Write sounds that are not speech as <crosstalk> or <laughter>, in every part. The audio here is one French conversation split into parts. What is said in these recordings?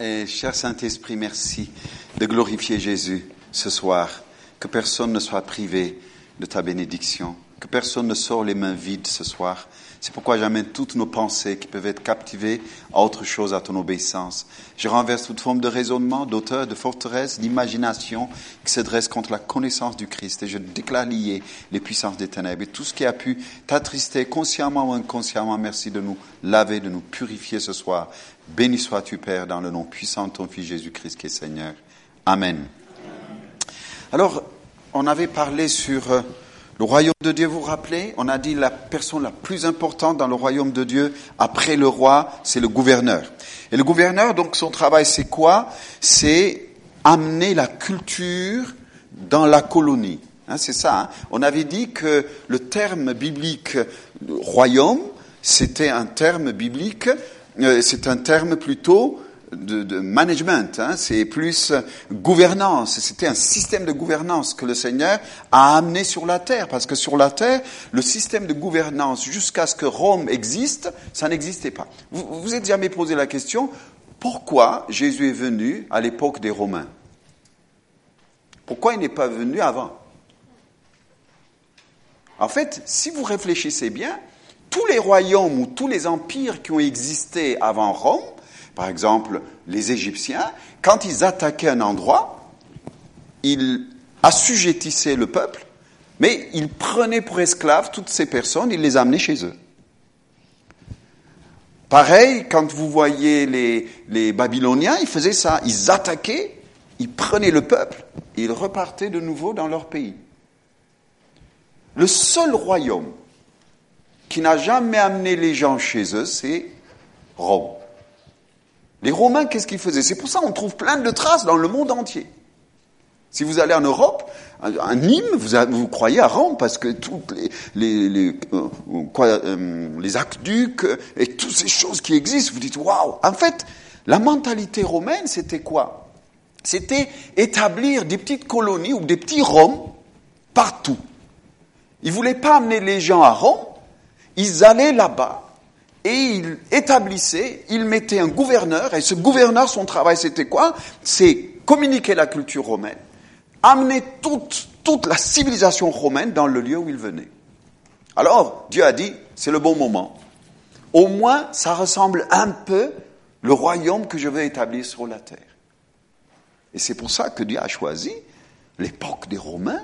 Et cher Saint-Esprit, merci de glorifier Jésus ce soir. Que personne ne soit privé de ta bénédiction. Que personne ne sort les mains vides ce soir. C'est pourquoi j'amène toutes nos pensées qui peuvent être captivées à autre chose, à ton obéissance. Je renverse toute forme de raisonnement, d'auteur, de forteresse, d'imagination qui se dresse contre la connaissance du Christ. Et je déclare lier les puissances des ténèbres. Et tout ce qui a pu t'attrister consciemment ou inconsciemment, merci de nous laver, de nous purifier ce soir. Béni sois-tu, Père, dans le nom puissant de ton Fils Jésus-Christ qui est Seigneur. Amen. Alors, on avait parlé sur euh, le royaume de Dieu, vous vous rappelez On a dit la personne la plus importante dans le royaume de Dieu, après le roi, c'est le gouverneur. Et le gouverneur, donc son travail, c'est quoi? C'est amener la culture dans la colonie. Hein, c'est ça. Hein. On avait dit que le terme biblique royaume, c'était un terme biblique, euh, c'est un terme plutôt de, management, hein, c'est plus gouvernance. C'était un système de gouvernance que le Seigneur a amené sur la terre, parce que sur la terre, le système de gouvernance, jusqu'à ce que Rome existe, ça n'existait pas. Vous vous êtes jamais posé la question, pourquoi Jésus est venu à l'époque des Romains? Pourquoi il n'est pas venu avant? En fait, si vous réfléchissez bien, tous les royaumes ou tous les empires qui ont existé avant Rome, par exemple, les Égyptiens, quand ils attaquaient un endroit, ils assujettissaient le peuple, mais ils prenaient pour esclaves toutes ces personnes, ils les amenaient chez eux. Pareil, quand vous voyez les, Babyloniens, ils faisaient ça. Ils attaquaient, ils prenaient le peuple, et ils repartaient de nouveau dans leur pays. Le seul royaume qui n'a jamais amené les gens chez eux, c'est Rome. Les Romains, qu'est-ce qu'ils faisaient? C'est pour ça qu'on trouve plein de traces dans le monde entier. Si vous allez en Europe, un Nîmes, vous, croyez à Rome parce que toutes les, euh, euh, les aqueducs et toutes ces choses qui existent, vous dites waouh. En fait, la mentalité romaine, c'était quoi? C'était établir des petites colonies ou des petits Roms partout. Ils voulaient pas amener les gens à Rome, ils allaient là-bas et ils établissaient, ils mettaient un gouverneur, et ce gouverneur, son travail, c'était quoi? C'est communiquer la culture romaine, amener toute, toute la civilisation romaine dans le lieu où il venait. Alors, Dieu a dit, c'est le bon moment. Au moins, ça ressemble un peu le royaume que je veux établir sur la terre. Et c'est pour ça que Dieu a choisi l'époque des Romains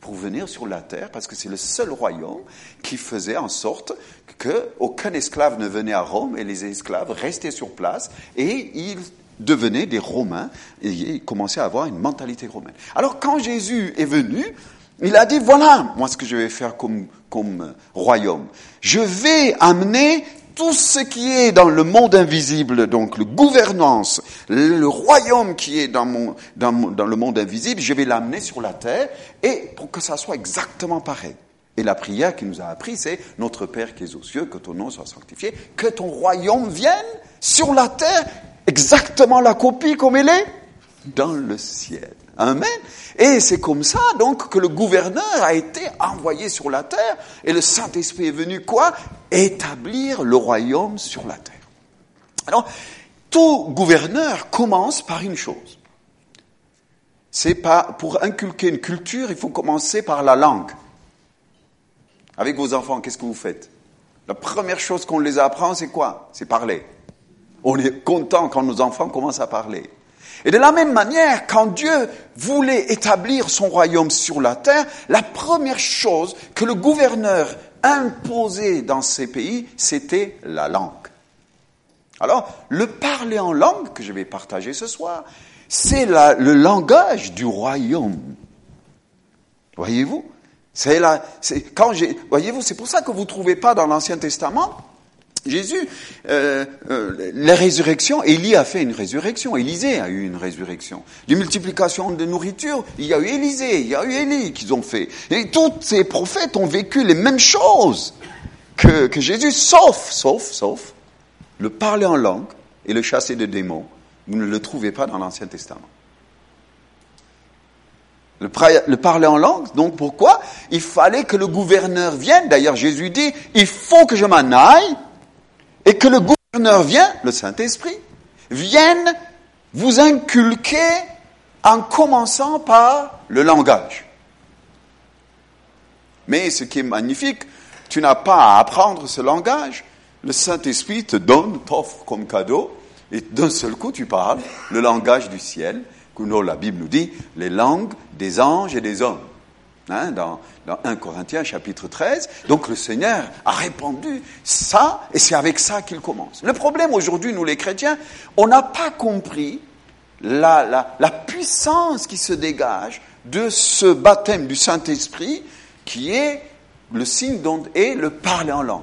pour venir sur la terre, parce que c'est le seul royaume qui faisait en sorte qu'aucun esclave ne venait à Rome et les esclaves restaient sur place et ils devenaient des Romains et ils commençaient à avoir une mentalité romaine. Alors quand Jésus est venu, il a dit, voilà, moi ce que je vais faire comme, comme royaume. Je vais amener tout ce qui est dans le monde invisible, donc le gouvernance, le royaume qui est dans, mon, dans, dans le monde invisible, je vais l'amener sur la terre et pour que ça soit exactement pareil. Et la prière qui nous a appris, c'est Notre Père qui es aux cieux, que ton nom soit sanctifié, que ton royaume vienne sur la terre, exactement la copie comme elle est dans le ciel. Amen. Et c'est comme ça, donc, que le gouverneur a été envoyé sur la terre et le Saint-Esprit est venu quoi? Établir le royaume sur la terre. Alors, tout gouverneur commence par une chose. C'est pas, pour inculquer une culture, il faut commencer par la langue. Avec vos enfants, qu'est-ce que vous faites? La première chose qu'on les apprend, c'est quoi? C'est parler. On est content quand nos enfants commencent à parler. Et de la même manière, quand Dieu voulait établir son royaume sur la terre, la première chose que le gouverneur imposait dans ces pays, c'était la langue. Alors, le parler en langue que je vais partager ce soir, c'est le langage du royaume. Voyez-vous? C'est là, quand voyez-vous, c'est pour ça que vous trouvez pas dans l'Ancien Testament Jésus, euh, euh, la résurrection, Élie a fait une résurrection, Élisée a eu une résurrection. Les multiplications de nourriture, il y a eu Élisée, il y a eu Élie qu'ils ont fait. Et tous ces prophètes ont vécu les mêmes choses que, que Jésus, sauf, sauf, sauf, le parler en langue et le chasser de démons. Vous ne le trouvez pas dans l'Ancien Testament. Le, le, parler en langue, donc pourquoi Il fallait que le gouverneur vienne? D'ailleurs, Jésus dit, il faut que je m'en aille et que le vient, le Saint-Esprit, vienne vous inculquer en commençant par le langage. Mais ce qui est magnifique, tu n'as pas à apprendre ce langage. Le Saint-Esprit te donne, t'offre comme cadeau, et d'un seul coup tu parles le langage du ciel, la Bible nous dit, les langues des anges et des hommes. Hein, dans, dans 1 Corinthiens chapitre 13. Donc le Seigneur a répandu ça, et c'est avec ça qu'il commence. Le problème aujourd'hui, nous les chrétiens, on n'a pas compris la, la, la puissance qui se dégage de ce baptême du Saint-Esprit qui est le signe dont est le parler en langue.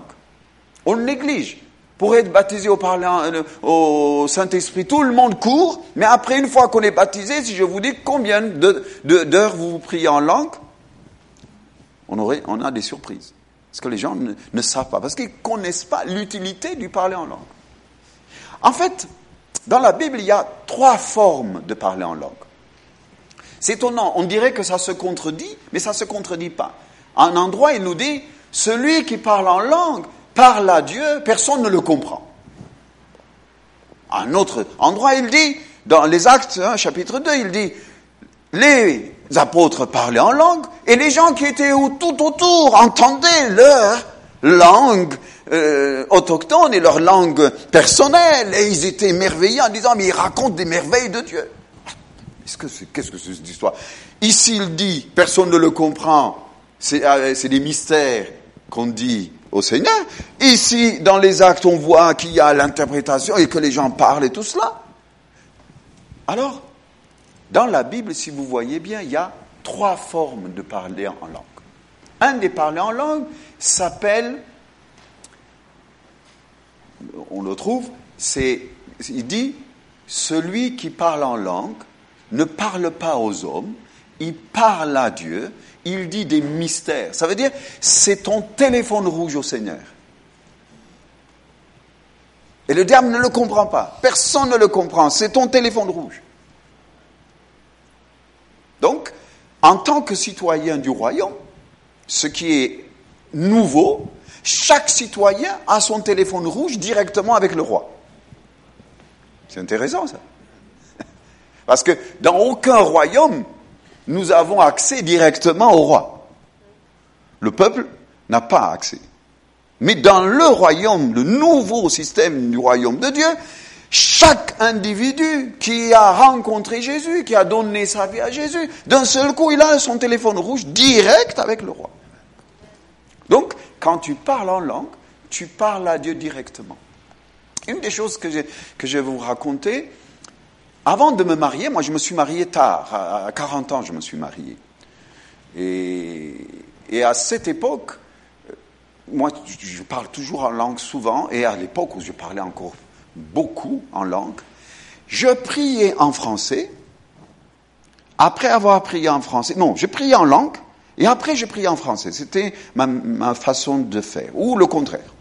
On le néglige. Pour être baptisé au, euh, au Saint-Esprit, tout le monde court, mais après, une fois qu'on est baptisé, si je vous dis combien d'heures vous priez en langue, on, aurait, on a des surprises. Parce que les gens ne, ne savent pas, parce qu'ils ne connaissent pas l'utilité du parler en langue. En fait, dans la Bible, il y a trois formes de parler en langue. C'est étonnant, on dirait que ça se contredit, mais ça ne se contredit pas. À un endroit, il nous dit, celui qui parle en langue parle à Dieu, personne ne le comprend. Un autre endroit, il dit, dans les Actes, hein, chapitre 2, il dit, les apôtres parlaient en langue et les gens qui étaient tout autour entendaient leur langue euh, autochtone et leur langue personnelle et ils étaient émerveillés en disant mais ils racontent des merveilles de Dieu. Qu'est-ce que c'est -ce que cette histoire? Ici il dit, personne ne le comprend, euh, c'est des mystères qu'on dit au Seigneur. Ici, dans les actes, on voit qu'il y a l'interprétation et que les gens parlent et tout cela. Alors, dans la Bible, si vous voyez bien, il y a trois formes de parler en langue. Un des parlers en langue s'appelle, on le trouve, c'est, il dit, celui qui parle en langue ne parle pas aux hommes, il parle à Dieu, il dit des mystères. Ça veut dire, c'est ton téléphone rouge au Seigneur. Et le diable ne le comprend pas. Personne ne le comprend. C'est ton téléphone rouge. Donc, en tant que citoyen du royaume, ce qui est nouveau, chaque citoyen a son téléphone rouge directement avec le roi. C'est intéressant ça. <laughs> Parce que dans aucun royaume, nous avons accès directement au roi. Le peuple n'a pas accès. Mais dans le royaume, le nouveau système du royaume de Dieu, chaque individu qui a rencontré Jésus, qui a donné sa vie à Jésus, d'un seul coup, il a son téléphone rouge direct avec le roi. Donc, quand tu parles en langue, tu parles à Dieu directement. Une des choses que, que je vais vous raconter, avant de me marier, moi je me suis marié tard, à 40 ans je me suis marié. Et, à cette époque, moi je parle toujours en langue souvent, et à l'époque où je parlais encore beaucoup en langue. Je priais en français. Après avoir prié en français, non, je priais en langue et après je priais en français. C'était ma, façon de faire, ou le contraire.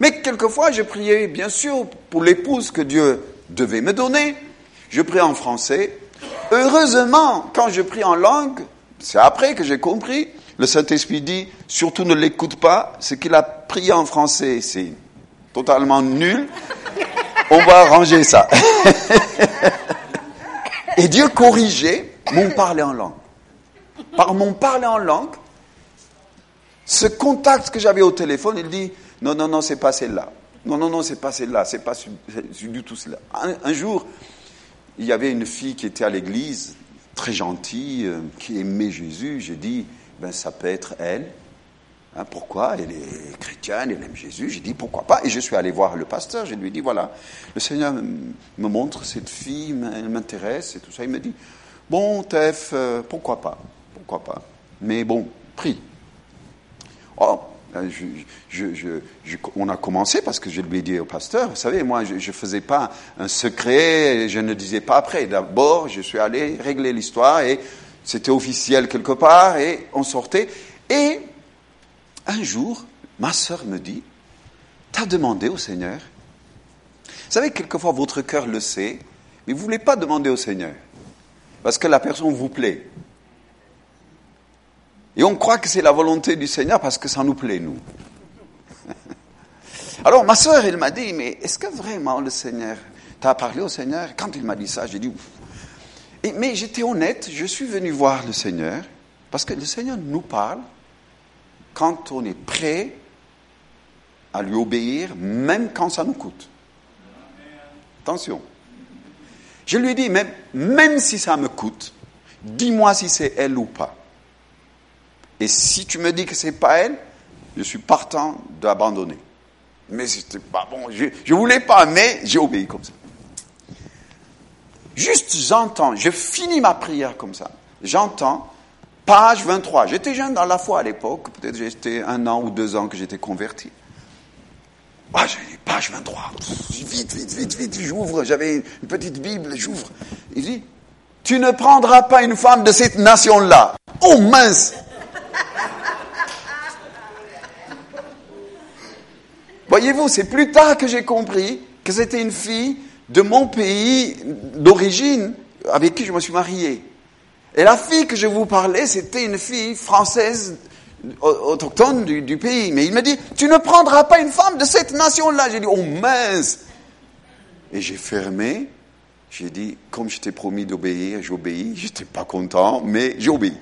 Mais quelquefois, je priais, bien sûr, pour l'épouse que Dieu devait me donner. Je priais en français. Heureusement, quand je prie en langue, c'est après que j'ai compris, le Saint-Esprit dit, surtout ne l'écoute pas, ce qu'il a prié en français, c'est totalement nul on va arranger ça. <laughs> Et Dieu corrigeait mon parler en langue. Par mon parler en langue, ce contact que j'avais au téléphone, il dit, non, non, non, c'est pas celle-là. Non, non, non, c'est pas celle-là, c'est pas du tout cela. Un, jour, il y avait une fille qui était à l'église, très gentille, euh, qui aimait Jésus. J'ai dit, ben ça peut être elle. Hein, pourquoi? Elle est chrétienne, elle aime Jésus. J'ai dit pourquoi pas? Et je suis allé voir le pasteur. Je lui ai dit voilà, le Seigneur me montre cette fille, elle m'intéresse et tout ça. Il me dit bon, Tef, euh, pourquoi pas? Pourquoi pas? Mais bon, prie. Oh, ben, on a commencé parce que je lui ai dit au pasteur, vous savez, moi, je ne faisais pas un secret, je ne disais pas après. D'abord, je suis allé régler l'histoire et c'était officiel quelque part et on sortait. Et un jour, ma sœur me dit, t'as demandé au Seigneur Vous savez, quelquefois votre cœur le sait, mais vous ne voulez pas demander au Seigneur, parce que la personne vous plaît. Et on croit que c'est la volonté du Seigneur parce que ça nous plaît, nous. <laughs> Alors ma soeur, elle m'a dit, mais est-ce que vraiment le Seigneur, tu as parlé au Seigneur? Quand il m'a dit ça, j'ai dit, Et, mais j'étais honnête, je suis venu voir le Seigneur, parce que le Seigneur nous parle quand on est prêt à lui obéir, même quand ça nous coûte. Attention. Je lui ai dit, même, même si ça me coûte, dis-moi si c'est elle ou pas. Et si tu me dis que c'est pas elle, je suis partant d'abandonner. Mais c'était pas bon. Je, ne voulais pas, mais j'ai obéi comme ça. Juste j'entends, je finis ma prière comme ça. J'entends, page 23. J'étais jeune dans la foi à l'époque, peut-être j'étais un an ou deux ans que j'étais converti. Ah, j'ai page 23. Vite, vite, vite, vite, j'ouvre. J'avais une petite Bible, j'ouvre. Il dit, tu ne prendras pas une femme de cette nation-là. Oh mince Voyez-vous, c'est plus tard que j'ai compris que c'était une fille de mon pays d'origine avec qui je me suis marié. Et la fille que je vous parlais, c'était une fille française autochtone du, pays. Mais il me dit, tu ne prendras pas une femme de cette nation-là. J'ai dit, oh mince Et j'ai fermé. J'ai dit, comme je t'ai promis d'obéir, j'obéis. J'étais pas content, mais j'ai obéi.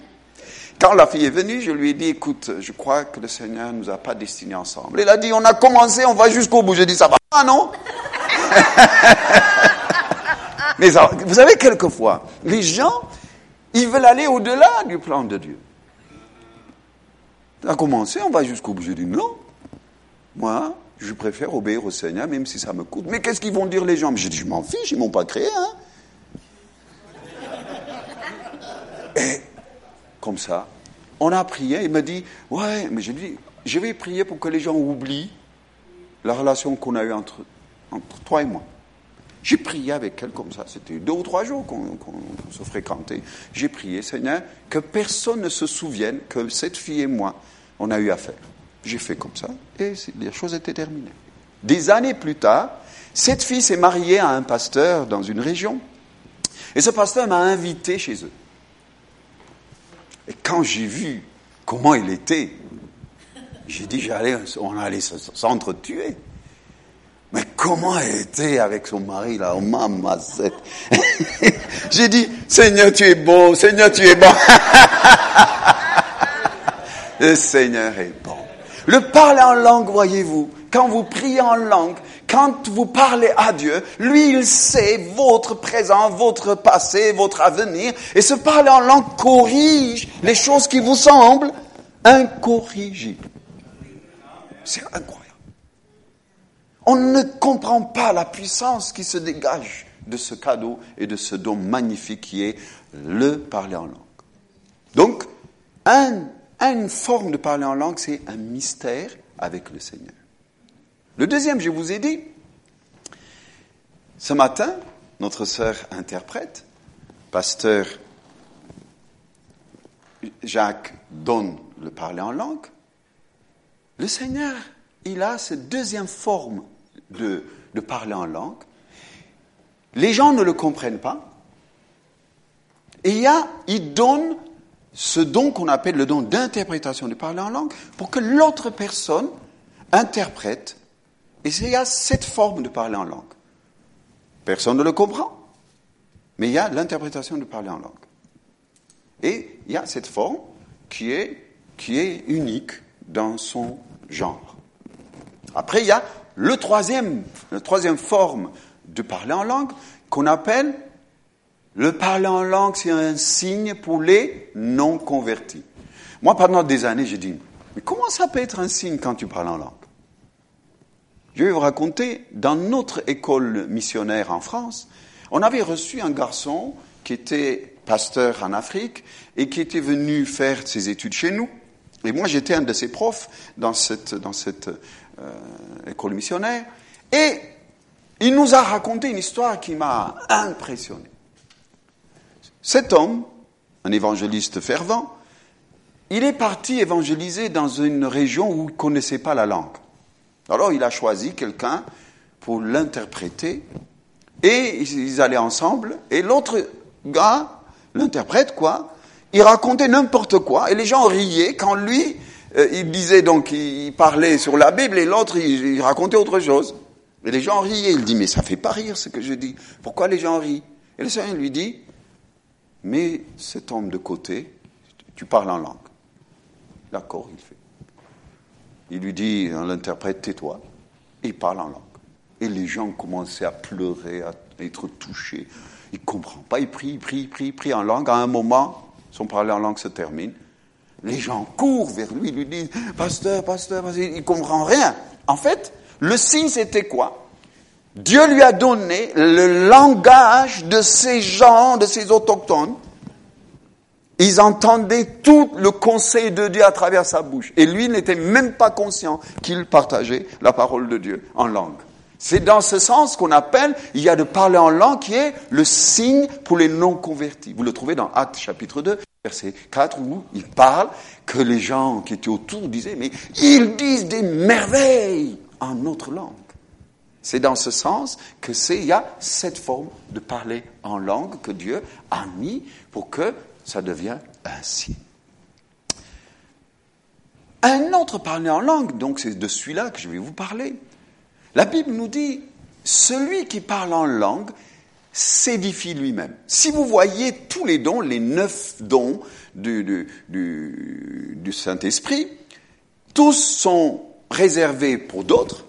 Quand la fille est venue, je lui ai dit, écoute, je crois que le Seigneur ne nous a pas destinés ensemble. Elle a dit, on a commencé, on va jusqu'au bout. J'ai dit, ça va pas, non? <laughs> Mais vous savez, quelquefois, les gens, ils veulent aller au-delà du plan de Dieu. On a commencé, on va jusqu'au bout. J'ai dit, non. Moi, je préfère obéir au Seigneur, même si ça me coûte. Mais qu'est-ce qu'ils vont dire les gens? J'ai dit, je m'en fiche, ils m'ont pas créé. Hein comme ça. On a prié, il m'a dit, ouais, mais je dit, je vais prier pour que les gens oublient la relation qu'on a eue entre, entre toi et moi. J'ai prié avec elle comme ça, c'était deux ou trois jours qu'on se fréquentait. J'ai prié, Seigneur, que personne ne se souvienne que cette fille et moi, on a eu affaire. J'ai fait comme ça et les choses étaient terminées. Des années plus tard, cette fille s'est mariée à un pasteur dans une région et ce pasteur m'a invité chez eux. Et quand j'ai vu comment il était, j'ai dit, j'allais, on allait s'entretuer. Mais comment elle était avec son mari là, oh maman, <laughs> J'ai dit, Seigneur, tu es beau, Seigneur, tu es bon. <laughs> Le Seigneur est bon. Le parler en langue, voyez-vous, quand vous priez en langue, quand vous parlez à Dieu, lui, il sait votre présent, votre passé, votre avenir. Et ce parler en langue corrige les choses qui vous semblent incorrigibles. C'est incroyable. On ne comprend pas la puissance qui se dégage de ce cadeau et de ce don magnifique qui est le parler en langue. Donc, une forme de parler en langue, c'est un mystère avec le Seigneur. Le deuxième, je vous ai dit, ce matin, notre sœur interprète, pasteur Jacques donne le parler en langue. Le Seigneur, il a cette deuxième forme de, parler en langue. Les gens ne le comprennent pas. Et il, il donne ce don qu'on appelle le don d'interprétation de parler en langue pour que l'autre personne interprète et il y a cette forme de parler en langue. Personne ne le comprend, mais il y a l'interprétation de parler en langue. Et il y a cette forme qui est, unique dans son genre. Après, il y a le troisième, la troisième forme de parler en langue qu'on appelle le parler en langue, c'est un signe pour les non convertis. Moi, pendant des années, j'ai dit, mais comment ça peut être un signe quand tu parles en langue? Je vais vous raconter, dans notre école missionnaire en France, on avait reçu un garçon qui était pasteur en Afrique et qui était venu faire ses études chez nous. Et moi, j'étais un de ses profs dans cette, dans cette euh, école missionnaire. Et il nous a raconté une histoire qui m'a impressionné. Cet homme, un évangéliste fervent, il est parti évangéliser dans une région où il ne connaissait pas la langue. Alors il a choisi quelqu'un pour l'interpréter et ils allaient ensemble et l'autre gars, l'interprète quoi, il racontait n'importe quoi et les gens riaient quand lui euh, il disait donc, il parlait sur la Bible et l'autre, il, racontait autre chose. Et les gens riaient. Il dit, mais ça fait pas rire ce que je dis. Pourquoi les gens rient? Et le Seigneur lui dit, mets cet homme de côté, tu parles en langue. D'accord, il fait. Il lui dit, on l'interprète, tais-toi. Il parle en langue. Et les gens commençaient à pleurer, à être touchés. Il ne comprend pas, il prie, il prie, il prie, il prie en langue. À un moment, son parler en langue se termine. Les gens courent vers lui, lui disent, pasteur, pasteur, pasteur, il ne comprend rien. En fait, le signe, c'était quoi? Dieu lui a donné le langage de ces gens, de ces autochtones. Ils entendaient tout le conseil de Dieu à travers sa bouche. Et lui n'était même pas conscient qu'il partageait la parole de Dieu en langue. C'est dans ce sens qu'on appelle, il y a de parler en langue qui est le signe pour les non-convertis. Vous le trouvez dans Actes chapitre 2, verset 4, où il parle que les gens qui étaient autour disaient, mais ils disent des merveilles en notre langue. C'est dans ce sens que c'est, il y a cette forme de parler en langue que Dieu a mis pour que ça devienne ainsi. Un autre parler en langue, donc c'est de celui-là que je vais vous parler. La Bible nous dit, celui qui parle en langue s'édifie lui-même. Si vous voyez tous les dons, les neuf dons du, du Saint-Esprit, tous sont réservés pour d'autres.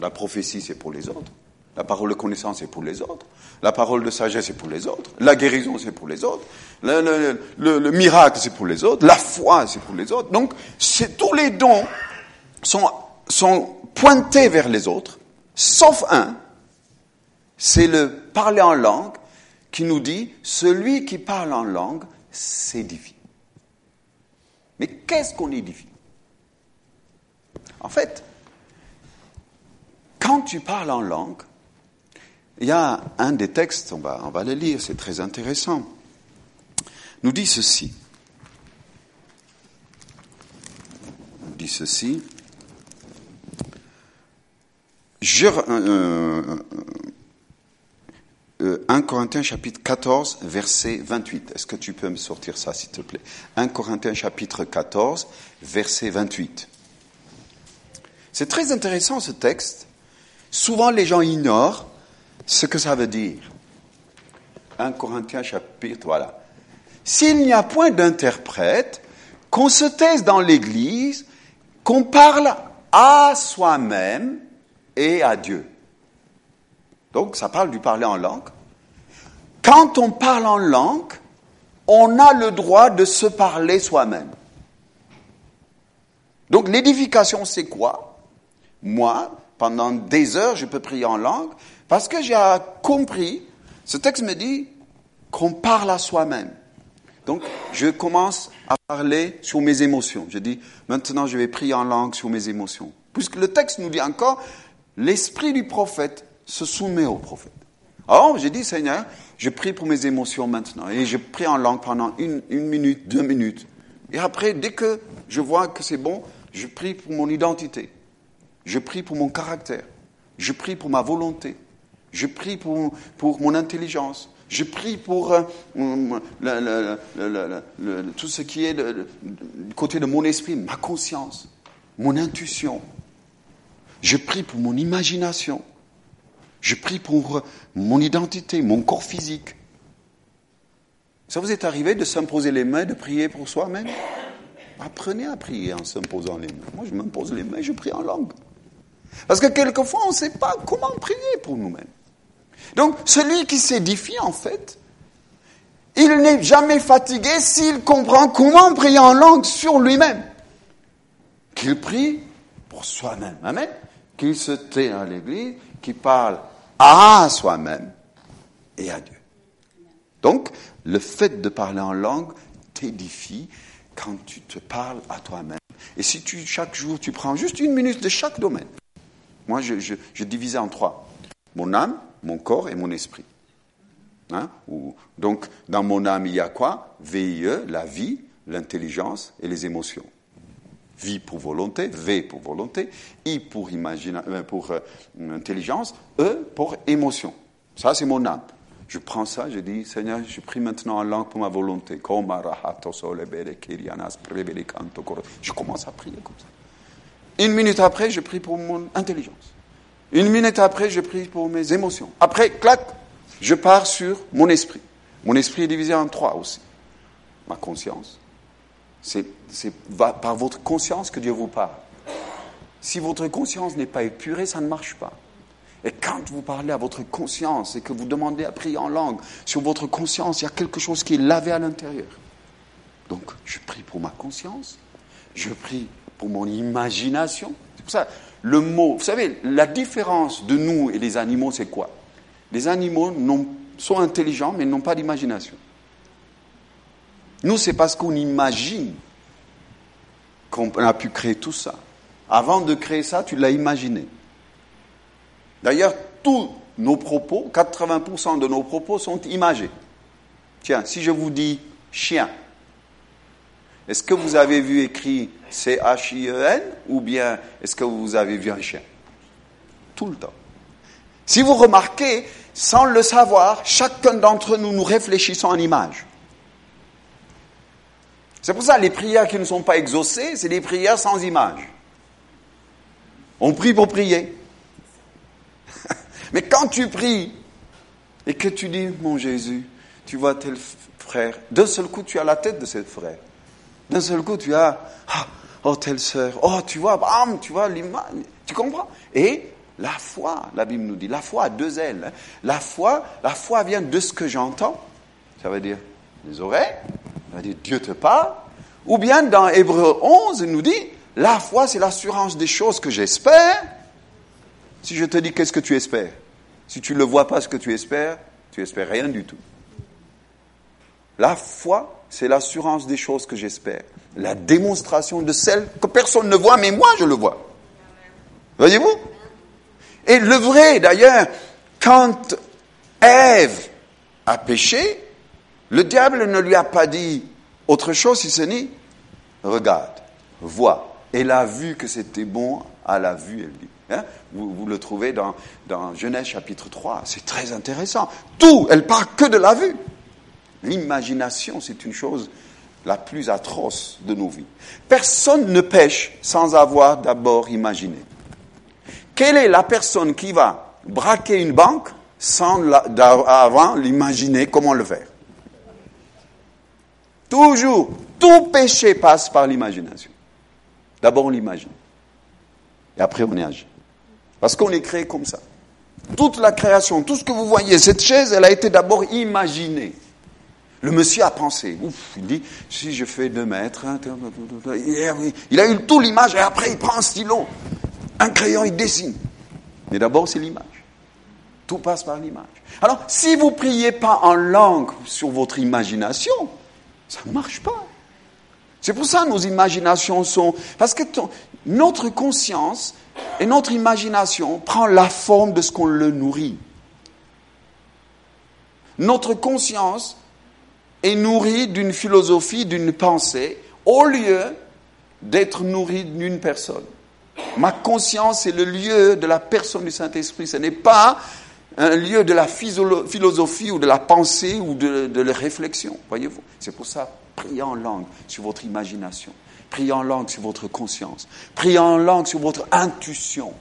La prophétie, c'est pour les autres. La parole de connaissance, c'est pour les autres. La parole de sagesse, c'est pour les autres. La guérison, c'est pour les autres. Le, miracle, c'est pour les autres. La foi, c'est pour les autres. Donc, tous les dons sont, sont pointés vers les autres, sauf un. C'est le parler en langue qui nous dit, celui qui parle en langue s'édifie. Mais qu'est-ce qu'on édifie En fait, quand tu parles en langue, il y a un des textes, on va, le lire, c'est très intéressant, nous dit ceci. Nous dit ceci. Je, 1 euh, euh, euh, Corinthiens chapitre 14, verset 28. Est-ce que tu peux me sortir ça, s'il te plaît? 1 Corinthiens chapitre 14, verset 28. C'est très intéressant ce texte. Souvent les gens ignorent ce que ça veut dire. 1 Corinthiens chapitre, voilà. S'il n'y a point d'interprète, qu'on se taise dans l'Église, qu'on parle à soi-même et à Dieu. Donc ça parle du parler en langue. Quand on parle en langue, on a le droit de se parler soi-même. Donc l'édification, c'est quoi? Moi, pendant des heures, je peux prier en langue, parce que j'ai compris, ce texte me dit qu'on parle à soi-même. Donc, je commence à parler sur mes émotions. Je dis, maintenant, je vais prier en langue sur mes émotions. Puisque le texte nous dit encore, l'esprit du prophète se soumet au prophète. Alors, j'ai dit, Seigneur, je prie pour mes émotions maintenant. Et je prie en langue pendant une, une minute, deux minutes. Et après, dès que je vois que c'est bon, je prie pour mon identité. Je prie pour mon caractère. Je prie pour ma volonté. Je prie pour, pour mon intelligence. Je prie pour tout ce qui est du côté de mon esprit, ma conscience, mon intuition. Je prie pour mon imagination. Je prie pour euh, mon identité, mon corps physique. Ça vous est arrivé de s'imposer les mains, de prier pour soi-même? Apprenez à prier en s'imposant les mains. Moi, je m'impose les mains, je prie en langue. Parce que quelquefois, on ne sait pas comment prier pour nous-mêmes. Donc, celui qui s'édifie, en fait, il n'est jamais fatigué s'il comprend comment prier en langue sur lui-même. Qu'il prie pour soi-même. Amen. Qu'il se tait à l'église, qu'il parle à soi-même et à Dieu. Donc, le fait de parler en langue t'édifie quand tu te parles à toi-même. Et si tu, chaque jour, tu prends juste une minute de chaque domaine. Moi, je, je, divisais en trois. Mon âme, mon corps et mon esprit. Hein? donc, dans mon âme, il y a quoi? VIE, la vie, l'intelligence et les émotions. Vie pour volonté, V pour volonté, I pour, euh, pour euh, intelligence, E pour émotion. Ça, c'est mon âme. Je prends ça, je dis, Seigneur, je prie maintenant en langue pour ma volonté. Je commence à prier comme ça. Une minute après, je prie pour mon intelligence. Une minute après, je prie pour mes émotions. Après, clac, je pars sur mon esprit. Mon esprit est divisé en trois aussi. Ma conscience. C'est par votre conscience que Dieu vous parle. Si votre conscience n'est pas épurée, ça ne marche pas. Et quand vous parlez à votre conscience et que vous demandez à prier en langue, sur votre conscience, il y a quelque chose qui est lavé à l'intérieur. Donc, je prie pour ma conscience, je prie pour mon imagination. Pour ça, le mot, vous savez, la différence de nous et des animaux, c'est quoi? Les animaux sont intelligents, mais n'ont pas d'imagination. Nous, c'est parce qu'on imagine qu'on a pu créer tout ça. Avant de créer ça, tu l'as imaginé. D'ailleurs, tous nos propos, 80% de nos propos sont imagés. Tiens, si je vous dis chien, est-ce que vous avez vu écrit C-H-I-E-N ou bien est-ce que vous avez vu un chien? Tout le temps. Si vous remarquez, sans le savoir, chacun d'entre nous, nous réfléchissons en image. C'est pour ça les prières qui ne sont pas exaucées, c'est des prières sans image. On prie pour prier. <laughs> Mais quand tu pries et que tu dis, mon Jésus, tu vois tel frère, d'un seul coup tu as la tête de ce frère. D'un seul coup tu as, ah, oh telle sœur, oh tu vois, bam, tu vois l'image, tu comprends? Et la foi, la Bible nous dit, la foi a deux ailes. La foi, la foi vient de ce que j'entends, ça veut dire les oreilles, ça veut dire Dieu te parle. Ou bien dans Hébreu 11, il nous dit, la foi c'est l'assurance des choses que j'espère. Si je te dis qu'est-ce que tu espères, si tu ne le vois pas ce que tu espères, tu espères rien du tout. La foi, c'est l'assurance des choses que j'espère, la démonstration de celles que personne ne voit, mais moi je le vois. Voyez-vous? Et le vrai, d'ailleurs, quand Ève a péché, le diable ne lui a pas dit autre chose si ce n'est regarde, vois. Elle a vu que c'était bon à la vue, elle dit. Hein? vous, le trouvez dans, dans Genèse chapitre 3. C'est très intéressant. Tout, elle parle que de la vue. L'imagination, c'est une chose la plus atroce de nos vies. Personne ne pêche sans avoir d'abord imaginé. Quelle est la personne qui va braquer une banque sans avant l'imaginer comment le faire? Toujours, tout péché passe par l'imagination. D'abord on l'imagine. Et après on y agit. Parce qu'on est créé comme ça. Toute la création, tout ce que vous voyez, cette chaise, elle a été d'abord imaginée. Le monsieur a pensé. Ouf, il dit, si je fais deux mètres, hein, il a eu tout l'image et après il prend un stylo, un crayon, il dessine. Mais d'abord c'est l'image. Tout passe par l'image. Alors, si vous priez pas en langue sur votre imagination, ça ne marche pas. C'est pour ça que nos imaginations sont... Parce que notre conscience et notre imagination prend la forme de ce qu'on le nourrit. Notre conscience est nourrie d'une philosophie, d'une pensée, au lieu d'être nourrie d'une personne. Ma conscience est le lieu de la personne du Saint-Esprit. Ce n'est pas un lieu de la philosophie ou de la pensée ou de, de la réflexion. Voyez-vous C'est pour ça, priez en langue sur votre imagination. Priez en langue sur votre conscience. Priez en langue sur votre intuition.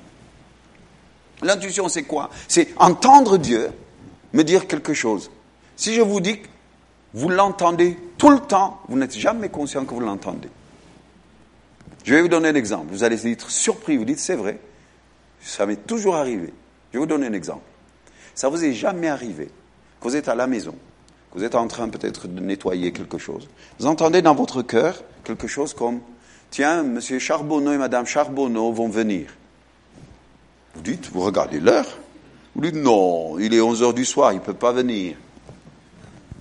L'intuition, c'est quoi? C'est entendre Dieu me dire quelque chose. Si je vous dis vous l'entendez tout le temps, vous n'êtes jamais conscient que vous l'entendez. Je vais vous donner un exemple. Vous allez être surpris. Vous dites, c'est vrai. Ça m'est toujours arrivé. Je vais vous donner un exemple. Ça vous est jamais arrivé que vous êtes à la maison, que vous êtes en train peut-être de nettoyer quelque chose. Vous entendez dans votre cœur quelque chose comme Tiens, monsieur Charbonneau et madame Charbonneau vont venir. Vous dites, vous regardez l'heure. Vous dites Non, il est 11 heures du soir, il ne peut pas venir.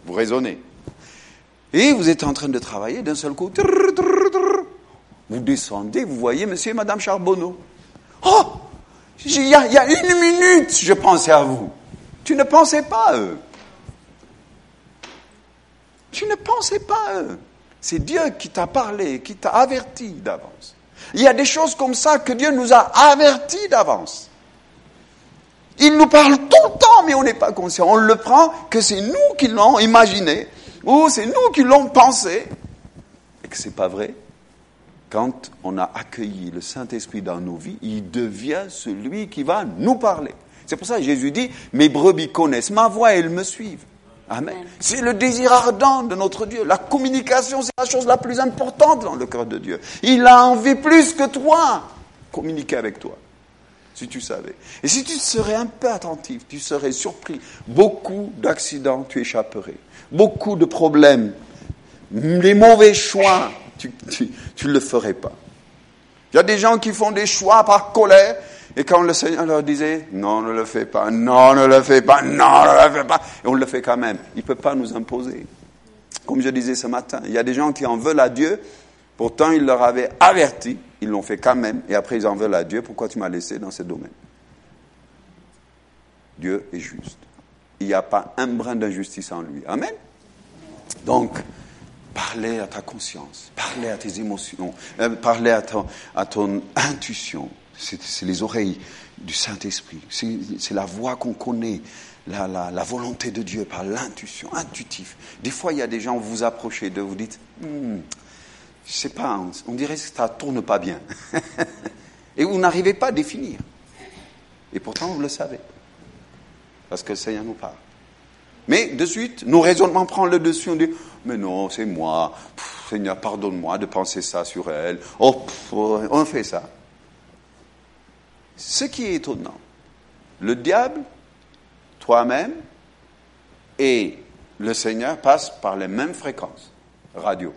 Vous raisonnez. Et vous êtes en train de travailler, d'un seul coup, vous descendez, vous voyez monsieur et madame Charbonneau. Oh il y, y a une minute, je pensais à vous. Tu ne pensais pas à eux. Tu ne pensais pas à eux. C'est Dieu qui t'a parlé, qui t'a averti d'avance. Il y a des choses comme ça que Dieu nous a avertis d'avance. Il nous parle tout le temps mais on n'est pas conscient. On le prend que c'est nous qui l'avons imaginé, ou c'est nous qui l'avons pensé, et que c'est pas vrai. Quand on a accueilli le Saint-Esprit dans nos vies, il devient celui qui va nous parler. C'est pour ça que Jésus dit, mes brebis connaissent ma voix et elles me suivent. Amen. C'est le désir ardent de notre Dieu. La communication, c'est la chose la plus importante dans le cœur de Dieu. Il a envie plus que toi communiquer avec toi. Si tu savais. Et si tu serais un peu attentif, tu serais surpris. Beaucoup d'accidents, tu échapperais. Beaucoup de problèmes, les mauvais choix, tu ne le ferais pas. Il y a des gens qui font des choix par colère et quand le Seigneur leur disait, non, ne le fais pas, non, ne le fais pas, non, ne le fais pas, et on le fait quand même, il ne peut pas nous imposer. Comme je disais ce matin, il y a des gens qui en veulent à Dieu, pourtant il leur avait averti, ils l'ont fait quand même, et après ils en veulent à Dieu, pourquoi tu m'as laissé dans ce domaine? Dieu est juste. Il n'y a pas un brin d'injustice en lui. Amen. Donc, parlez à ta conscience, parlez à tes émotions, euh, parlez à à ton intuition, c'est les oreilles du Saint-Esprit. C'est la voix qu'on connaît, la, volonté de Dieu par l'intuition, intuitif. Des fois, il y a des gens, vous vous approchez d'eux, vous dites, hmm, je sais pas, on, dirait que ça tourne pas bien. <laughs> Et vous n'arrivez pas à définir. Et pourtant, vous le savez. Parce que le Seigneur nous parle. Mais de suite, nos raisonnements prennent le dessus. On dit, mais non, c'est moi. Seigneur, pardonne-moi de penser ça sur elle. Oh, on fait ça. Ce qui est étonnant, le diable, toi-même et le Seigneur passent par les mêmes fréquences radio.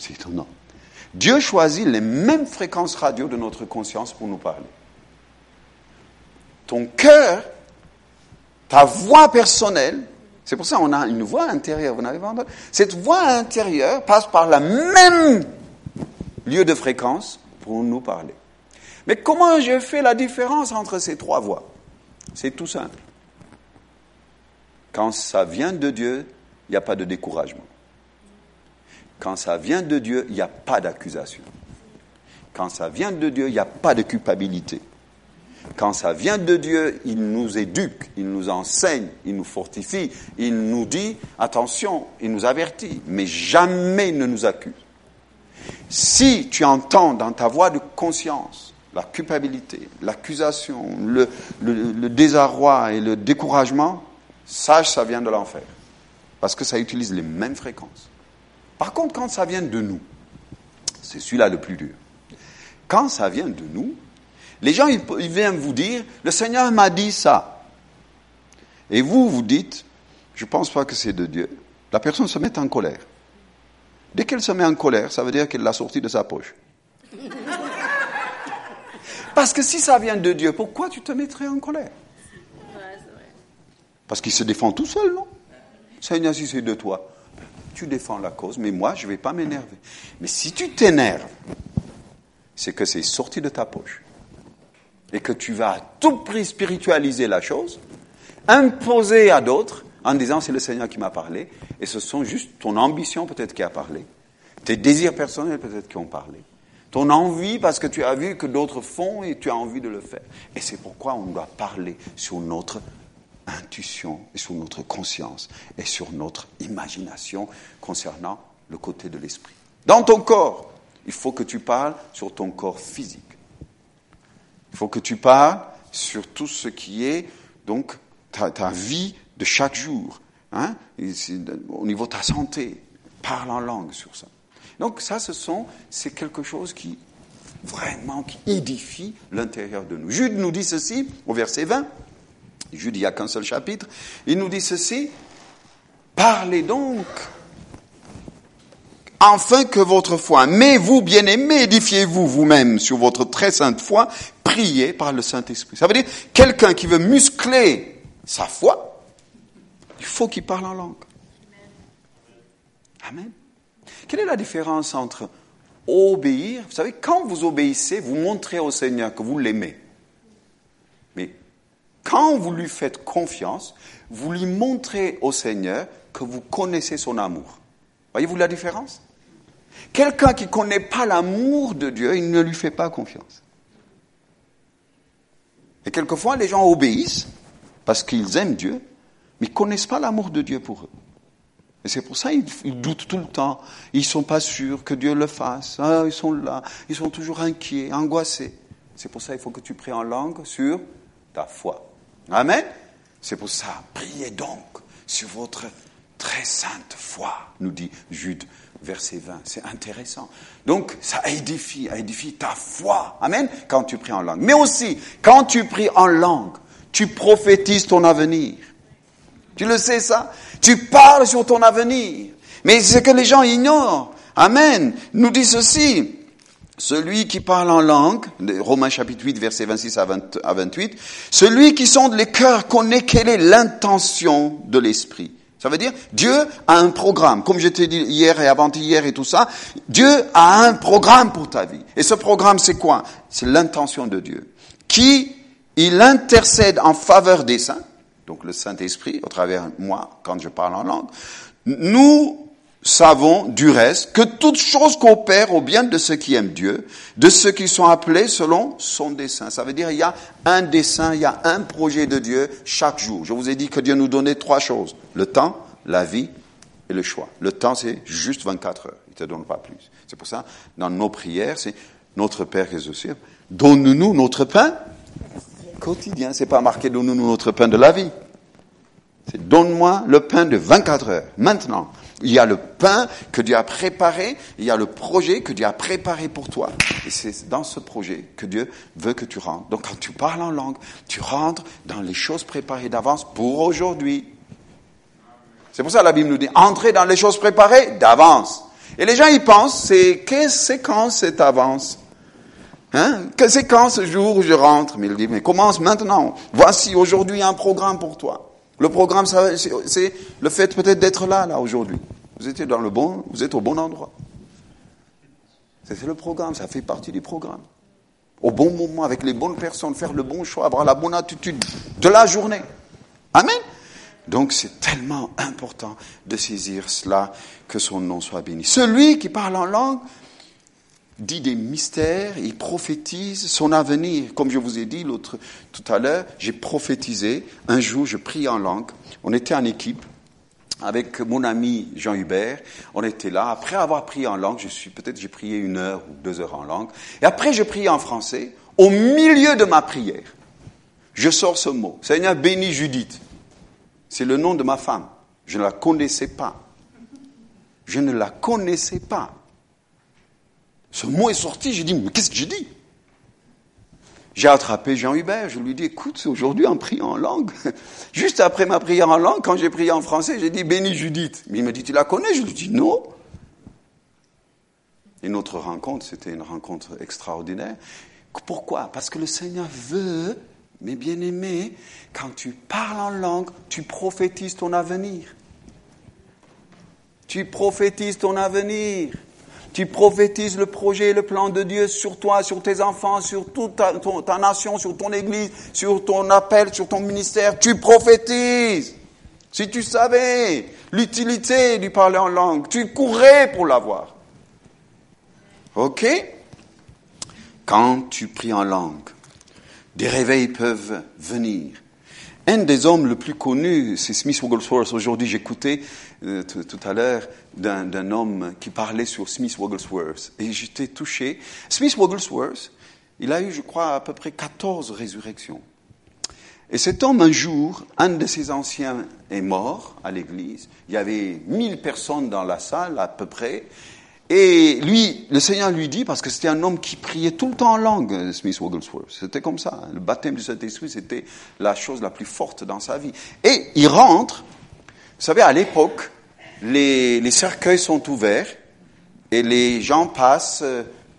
C'est étonnant. Dieu choisit les mêmes fréquences radio de notre conscience pour nous parler. Ton cœur, ta voix personnelle, c'est pour ça qu'on a une voix intérieure, vous n'avez pas entendu? Cette voix intérieure passe par la même lieu de fréquence pour nous parler. Mais comment je fais la différence entre ces trois voies C'est tout simple. Quand ça vient de Dieu, il n'y a pas de découragement. Quand ça vient de Dieu, il n'y a pas d'accusation. Quand ça vient de Dieu, il n'y a pas de culpabilité. Quand ça vient de Dieu, il nous éduque, il nous enseigne, il nous fortifie, il nous dit attention, il nous avertit, mais jamais il ne nous accuse. Si tu entends dans ta voix de conscience la culpabilité, l'accusation, le, désarroi et le découragement, sache, ça vient de l'enfer. Parce que ça utilise les mêmes fréquences. Par contre, quand ça vient de nous, c'est celui-là le plus dur. Quand ça vient de nous, les gens, ils, ils viennent vous dire, le Seigneur m'a dit ça. Et vous, vous dites, je ne pense pas que c'est de Dieu. La personne se met en colère. Dès qu'elle se met en colère, ça veut dire qu'elle l'a sorti de sa poche. <laughs> Parce que si ça vient de Dieu, pourquoi tu te mettrais en colère? Parce qu'il se défend tout seul, non? Seigneur, si c'est de toi, tu défends la cause, mais moi, je ne vais pas m'énerver. Mais si tu t'énerves, c'est que c'est sorti de ta poche. Et que tu vas à tout prix spiritualiser la chose, imposer à d'autres, en disant c'est le Seigneur qui m'a parlé, et ce sont juste ton ambition peut-être qui a parlé, tes désirs personnels peut-être qui ont parlé ton envie parce que tu as vu que d'autres font et tu as envie de le faire. Et c'est pourquoi on doit parler sur notre intuition et sur notre conscience et sur notre imagination concernant le côté de l'esprit. Dans ton corps, il faut que tu parles sur ton corps physique. Il faut que tu parles sur tout ce qui est donc ta, vie de chaque jour, hein, au niveau de ta santé. Parle en langue sur ça. Donc ça, ce sont, c'est quelque chose qui vraiment qui édifie l'intérieur de nous. Jude nous dit ceci au verset 20. Jude, il n'y a qu'un seul chapitre. Il nous dit ceci. Parlez donc afin que votre foi, mais vous, bien-aimés, édifiez-vous vous-même sur votre très sainte foi, priez par le Saint-Esprit. Ça veut dire, quelqu'un qui veut muscler sa foi, il faut qu'il parle en langue. Amen. Quelle est la différence entre obéir? Vous savez, quand vous obéissez, vous montrez au Seigneur que vous l'aimez. Quand vous lui faites confiance, vous lui montrez au Seigneur que vous connaissez son amour. Voyez-vous la différence? Quelqu'un qui ne connaît pas l'amour de Dieu, il ne lui fait pas confiance. Et quelquefois, les gens obéissent parce qu'ils aiment Dieu, mais ils connaissent pas l'amour de Dieu pour eux. Et c'est pour ça qu'ils doutent tout le temps. Ils sont pas sûrs que Dieu le fasse. Ah, ils sont là. Ils sont toujours inquiets, angoissés. C'est pour ça qu'il faut que tu pries en langue sur ta foi. Amen. C'est pour ça, priez donc sur votre très sainte foi, nous dit Jude, verset 20. C'est intéressant. Donc, ça édifie, édifie ta foi. Amen. Quand tu pries en langue. Mais aussi, quand tu pries en langue, tu prophétises ton avenir. Tu le sais ça? Tu parles sur ton avenir. Mais c'est que les gens ignorent. Amen. Nous dit ceci. Celui qui parle en langue, Romains chapitre 8, verset 26 à, 28, celui qui sonde les cœurs connaît quelle est l'intention de l'esprit. Ça veut dire, Dieu a un programme. Comme je t'ai dit hier et avant-hier et tout ça, Dieu a un programme pour ta vie. Et ce programme, c'est quoi? C'est l'intention de Dieu. Qui, il intercède en faveur des saints, donc le Saint-Esprit, au travers de moi, quand je parle en langue. Nous savons du reste que toute chose coopère au bien de ceux qui aiment Dieu, de ceux qui sont appelés selon son dessein. Ça veut dire il y a un dessein, il y a un projet de Dieu chaque jour. Je vous ai dit que Dieu nous donnait trois choses. Le temps, la vie et le choix. Le temps, c'est juste 24 heures. Il ne te donne pas plus. C'est pour ça, dans nos prières, c'est notre Père qui est. Donne-nous notre pain quotidien. C'est pas marqué donne-nous notre pain de la vie. C'est donne-moi le pain de 24 heures. Maintenant. Il y a le pain que Dieu a préparé, il y a le projet que Dieu a préparé pour toi. Et c'est dans ce projet que Dieu veut que tu rentres. Donc quand tu parles en langue, tu rentres dans les choses préparées d'avance pour aujourd'hui. C'est pour ça que la Bible nous dit, entrez dans les choses préparées d'avance. Et les gens, ils pensent, c'est, qu'est-ce, quand cette avance? Hein? C'est quand ce jour où je rentre? Mais il dit, mais commence maintenant. Voici aujourd'hui un programme pour toi. Le programme, c'est le fait peut-être d'être là, là, aujourd'hui. Vous étiez dans le bon, vous êtes au bon endroit. C'est le programme, ça fait partie du programme. Au bon moment, avec les bonnes personnes, faire le bon choix, avoir la bonne attitude de la journée. Amen. Donc c'est tellement important de saisir cela, que son nom soit béni. Celui qui parle en langue, dit des mystères, il prophétise son avenir. Comme je vous ai dit tout à l'heure, j'ai prophétisé. Un jour, je prie en langue. On était en équipe avec mon ami Jean Hubert. On était là. Après avoir prié en langue, je suis peut-être j'ai prié une heure ou deux heures en langue. Et après, je prie en français. Au milieu de ma prière, je sors ce mot. Seigneur, bénis Judith. C'est le nom de ma femme. Je ne la connaissais pas. Je ne la connaissais pas. Ce mot est sorti, j'ai dit, mais qu'est-ce que j'ai dit? J'ai attrapé Jean Hubert, je lui ai dit, écoute, aujourd'hui en priant en langue. <laughs> Juste après ma prière en langue, quand j'ai prié en français, j'ai dit, bénis Judith. Mais il m'a dit, tu la connais? Je lui ai dit, non. Et notre rencontre, c'était une rencontre extraordinaire. Pourquoi? Parce que le Seigneur veut, mes bien-aimés, quand tu parles en langue, tu prophétises ton avenir. Tu prophétises ton avenir. Tu prophétises le projet et le plan de Dieu sur toi, sur tes enfants, sur toute ta, nation, sur ton église, sur ton appel, sur ton ministère. Tu prophétises. Si tu savais l'utilité du parler en langue, tu courrais pour l'avoir. OK? Quand tu pries en langue, des réveils peuvent venir. Un des hommes le plus connus, c'est Smith Wigglesworth. Aujourd'hui, j'écoutais euh, tout à l'heure d'un homme qui parlait sur Smith Wigglesworth et j'étais touché. Smith Wigglesworth, il a eu, je crois, à peu près 14 résurrections. Et cet homme, un jour, un de ses anciens est mort à l'église. Il y avait 1000 personnes dans la salle, à peu près. Et lui, le Seigneur lui dit, parce que c'était un homme qui priait tout le temps en langue, Smith Wigglesworth. C'était comme ça. Le baptême du Saint-Esprit, c'était la chose la plus forte dans sa vie. Et il rentre, vous savez, à l'époque, les, cercueils sont ouverts et les gens passent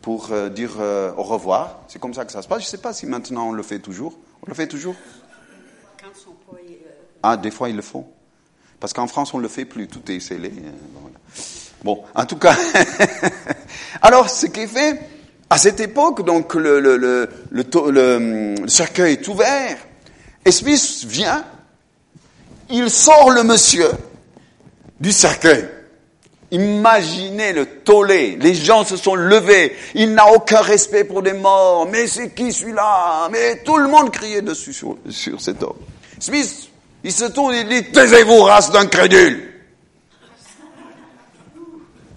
pour euh, dire euh, au revoir. C'est comme ça que ça se passe. Je ne sais pas si maintenant on le fait toujours. On le fait toujours? Ah, des fois ils le font. Parce qu'en France, on ne le fait plus. Tout est scellé. Euh, bon, en tout cas. <laughs> Alors, ce qui est fait, à cette époque, donc le, le, cercueil est ouvert. Et Smith vient il sort le monsieur du cercueil. Imaginez le tollé. Les gens se sont levés. Il n'a aucun respect pour des morts. Mais c'est qui celui-là? Mais tout le monde criait dessus sur, sur cet homme. Smith, il se tourne et dit, taisez-vous, race d'incrédules.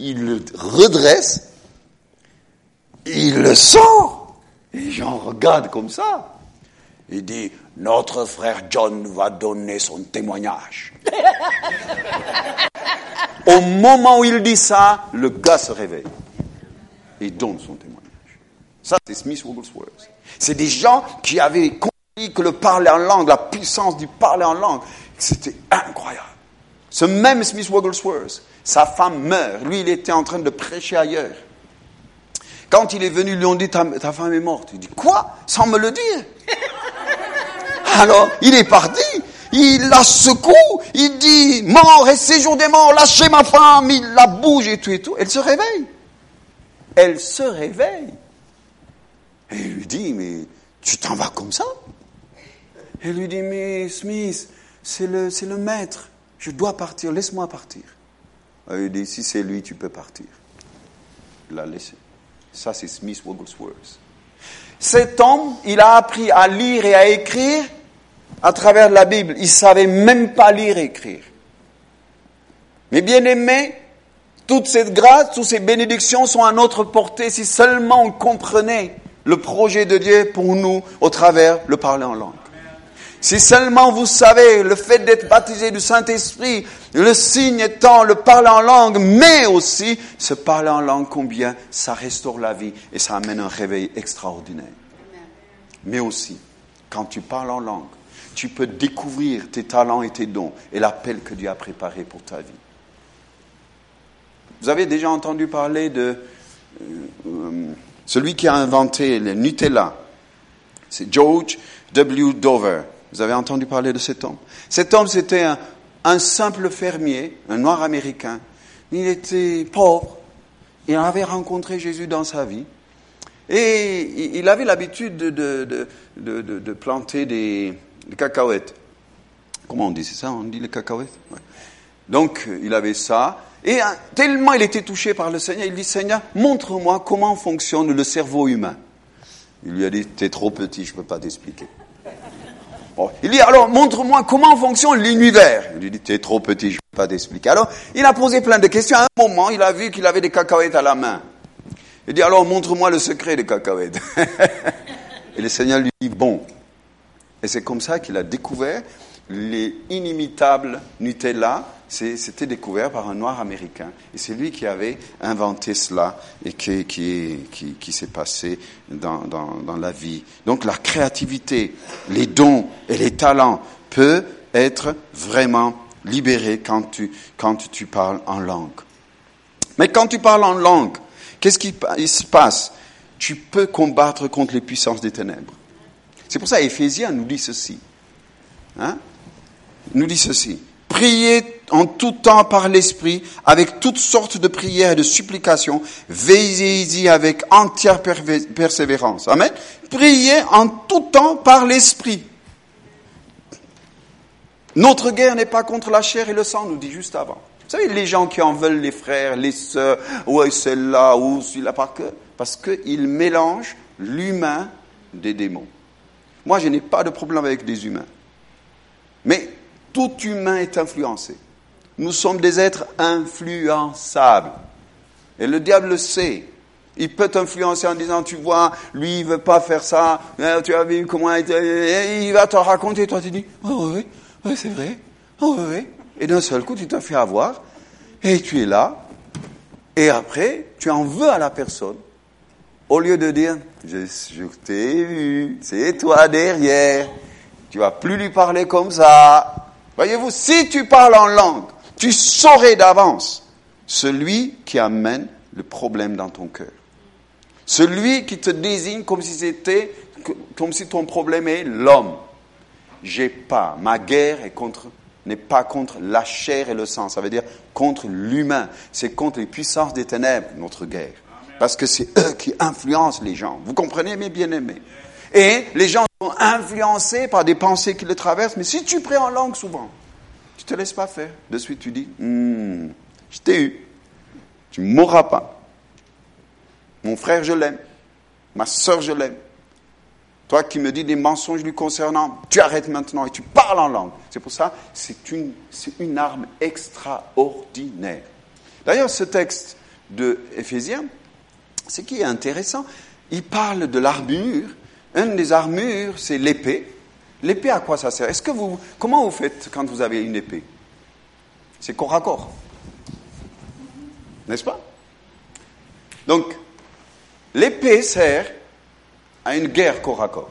Il le redresse, il le sort, et les gens regardent comme ça. Il dit, notre frère John va donner son témoignage. <laughs> Au moment où il dit ça, le gars se réveille et donne son témoignage. Ça, c'est Smith Wigglesworth. C'est des gens qui avaient compris que le parler en langue, la puissance du parler en langue, c'était incroyable. Ce même Smith Wigglesworth, sa femme meurt. Lui, il était en train de prêcher ailleurs. Quand il est venu, ils lui ont dit ta, ta femme est morte. Il dit Quoi? Sans me le dire Alors, il est parti. Il la secoue. Il dit Mort et séjour des morts, lâchez ma femme. Il la bouge et tout et tout. Elle se réveille. Elle se réveille. Et il lui dit Mais tu t'en vas comme ça? Elle lui dit Mais Smith, c'est le, maître. Je dois partir. Laisse-moi partir. Il dit Si c'est lui, tu peux partir. Il l'a laissé. Ça, c'est Smith Wigglesworth. Cet homme, il a appris à lire et à écrire à travers la Bible. Il savait même pas lire et écrire. Mais bien aimé, toute cette grâce, toutes ces bénédictions sont à notre portée si seulement on comprenait le projet de Dieu pour nous au travers le parler en langue. Si seulement vous savez le fait d'être baptisé du Saint-Esprit, le signe étant le parler en langue, mais aussi se parler en langue, combien ça restaure la vie et ça amène un réveil extraordinaire. Mais aussi, quand tu parles en langue, tu peux découvrir tes talents et tes dons et l'appel que Dieu a préparé pour ta vie. Vous avez déjà entendu parler de euh, euh, celui qui a inventé le Nutella. C'est George W. Dover. Vous avez entendu parler de cet homme? Cet homme, c'était un, simple fermier, un noir américain. Il était pauvre. Il avait rencontré Jésus dans sa vie. Et il avait l'habitude de, de, planter des, cacahuètes. Comment on dit C'est ça? On dit les cacahuètes? Donc, il avait ça. Et hein, tellement il était touché par le Seigneur, il dit, Seigneur, montre-moi comment fonctionne le cerveau humain. Il lui a dit, t'es trop petit, je ne peux pas t'expliquer. Il dit, alors, montre-moi comment fonctionne l'univers. Il lui dit, t'es trop petit, je ne peux pas t'expliquer. Alors, il a posé plein de questions. À un moment, il a vu qu'il avait des cacahuètes à la main. Il dit, alors, montre-moi le secret des cacahuètes. <laughs> Et le Seigneur lui dit, bon. Et c'est comme ça qu'il a découvert les inimitables Nutella. C'était découvert par un noir américain. Et c'est lui qui avait inventé cela et qui, qui, qui, s'est passé dans, dans, dans la vie. Donc la créativité, les dons et les talents peuvent être vraiment libérés quand tu, quand tu parles en langue. Mais quand tu parles en langue, qu'est-ce qui se passe? Tu peux combattre contre les puissances des ténèbres. C'est pour ça Éphésiens nous dit ceci. Hein? Nous dit ceci. Priez en tout temps par l'Esprit, avec toutes sortes de prières et de supplications. Veillez-y avec entière persévérance. Amen. Priez en tout temps par l'Esprit. Notre guerre n'est pas contre la chair et le sang, nous dit juste avant. Vous savez, les gens qui en veulent les frères, les sœurs, ouais, celle-là, ou celui-là, que, parce qu'ils mélangent l'humain des démons. Moi, je n'ai pas de problème avec des humains. Mais tout humain est influencé. Nous sommes des êtres influençables. Et le diable le sait. Il peut t'influencer en disant, tu vois, lui, il veut pas faire ça, hein, tu as vu comment il, il va te raconter, toi tu dis, oh oui, oui, c'est vrai, oh oui. Et d'un seul coup, tu te fais avoir, et tu es là, et après, tu en veux à la personne, au lieu de dire, je, je t'ai vu, c'est toi derrière, tu vas plus lui parler comme ça, Voyez-vous, si tu parles en langue, tu saurais d'avance celui qui amène le problème dans ton cœur. Celui qui te désigne comme si c'était, comme si ton problème est l'homme. J'ai pas, ma guerre est contre, n'est pas contre la chair et le sang. Ça veut dire contre l'humain. C'est contre les puissances des ténèbres, notre guerre. Parce que c'est eux qui influencent les gens. Vous comprenez, mes bien-aimés? Et les gens influencés par des pensées qui les traversent. Mais si tu pries en langue souvent, tu ne te laisses pas faire. De suite, tu dis, hmm, je t'ai eu. Tu ne mourras pas. Mon frère, je l'aime. Ma soeur, je l'aime. Toi qui me dis des mensonges lui concernant, tu arrêtes maintenant et tu parles en langue. C'est pour ça, c'est une, une arme extraordinaire. D'ailleurs, ce texte de Éphésiens, ce qui est intéressant, il parle de l'armure. Une des armures, c'est l'épée. L'épée, à quoi ça sert? Est-ce que vous, comment vous faites quand vous avez une épée? C'est corps à corps, n'est-ce pas? Donc, l'épée sert à une guerre corps à corps.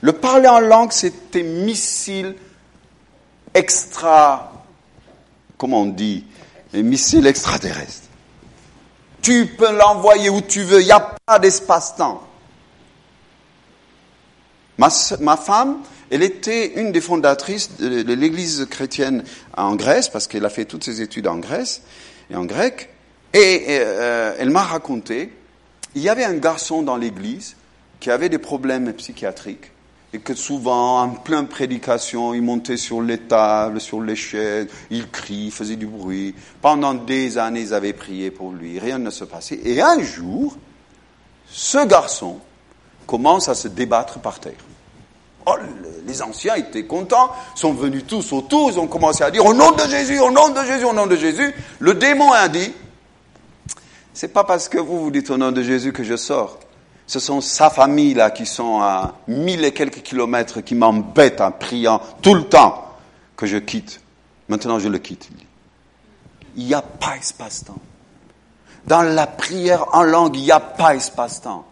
Le parler en langue, c'est un missile extra, comment on dit, un missile extraterrestre. Tu peux l'envoyer où tu veux, il n'y a pas d'espace-temps. Ma, femme, elle était une des fondatrices de, l'église chrétienne en Grèce, parce qu'elle a fait toutes ses études en Grèce et en grec, et euh, elle m'a raconté, il y avait un garçon dans l'église qui avait des problèmes psychiatriques et que souvent, en pleine prédication, il montait sur les tables, sur les chaises, il crie, il faisait du bruit. Pendant des années, ils avaient prié pour lui, rien ne se passait. Et un jour, ce garçon commence à se débattre par terre. Oh, les anciens étaient contents, sont venus tous autour, ils ont commencé à dire au nom de Jésus, au nom de Jésus, au nom de Jésus. Le démon a dit, c'est pas parce que vous vous dites au nom de Jésus que je sors. Ce sont sa famille là qui sont à mille et quelques kilomètres qui m'embêtent en priant tout le temps que je quitte. Maintenant je le quitte. Il n'y a pas espace-temps. Dans la prière en langue, il n'y a pas espace-temps.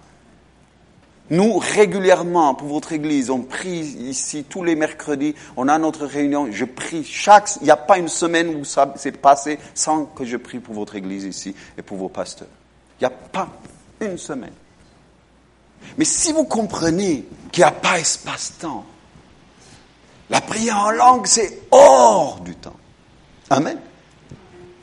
Nous, régulièrement, pour votre église, on prie ici tous les mercredis, on a notre réunion, je prie chaque, il n'y a pas une semaine où ça s'est passé sans que je prie pour votre église ici et pour vos pasteurs. Il n'y a pas une semaine. Mais si vous comprenez qu'il n'y a pas espace-temps, la prière en langue, c'est hors du temps. Amen.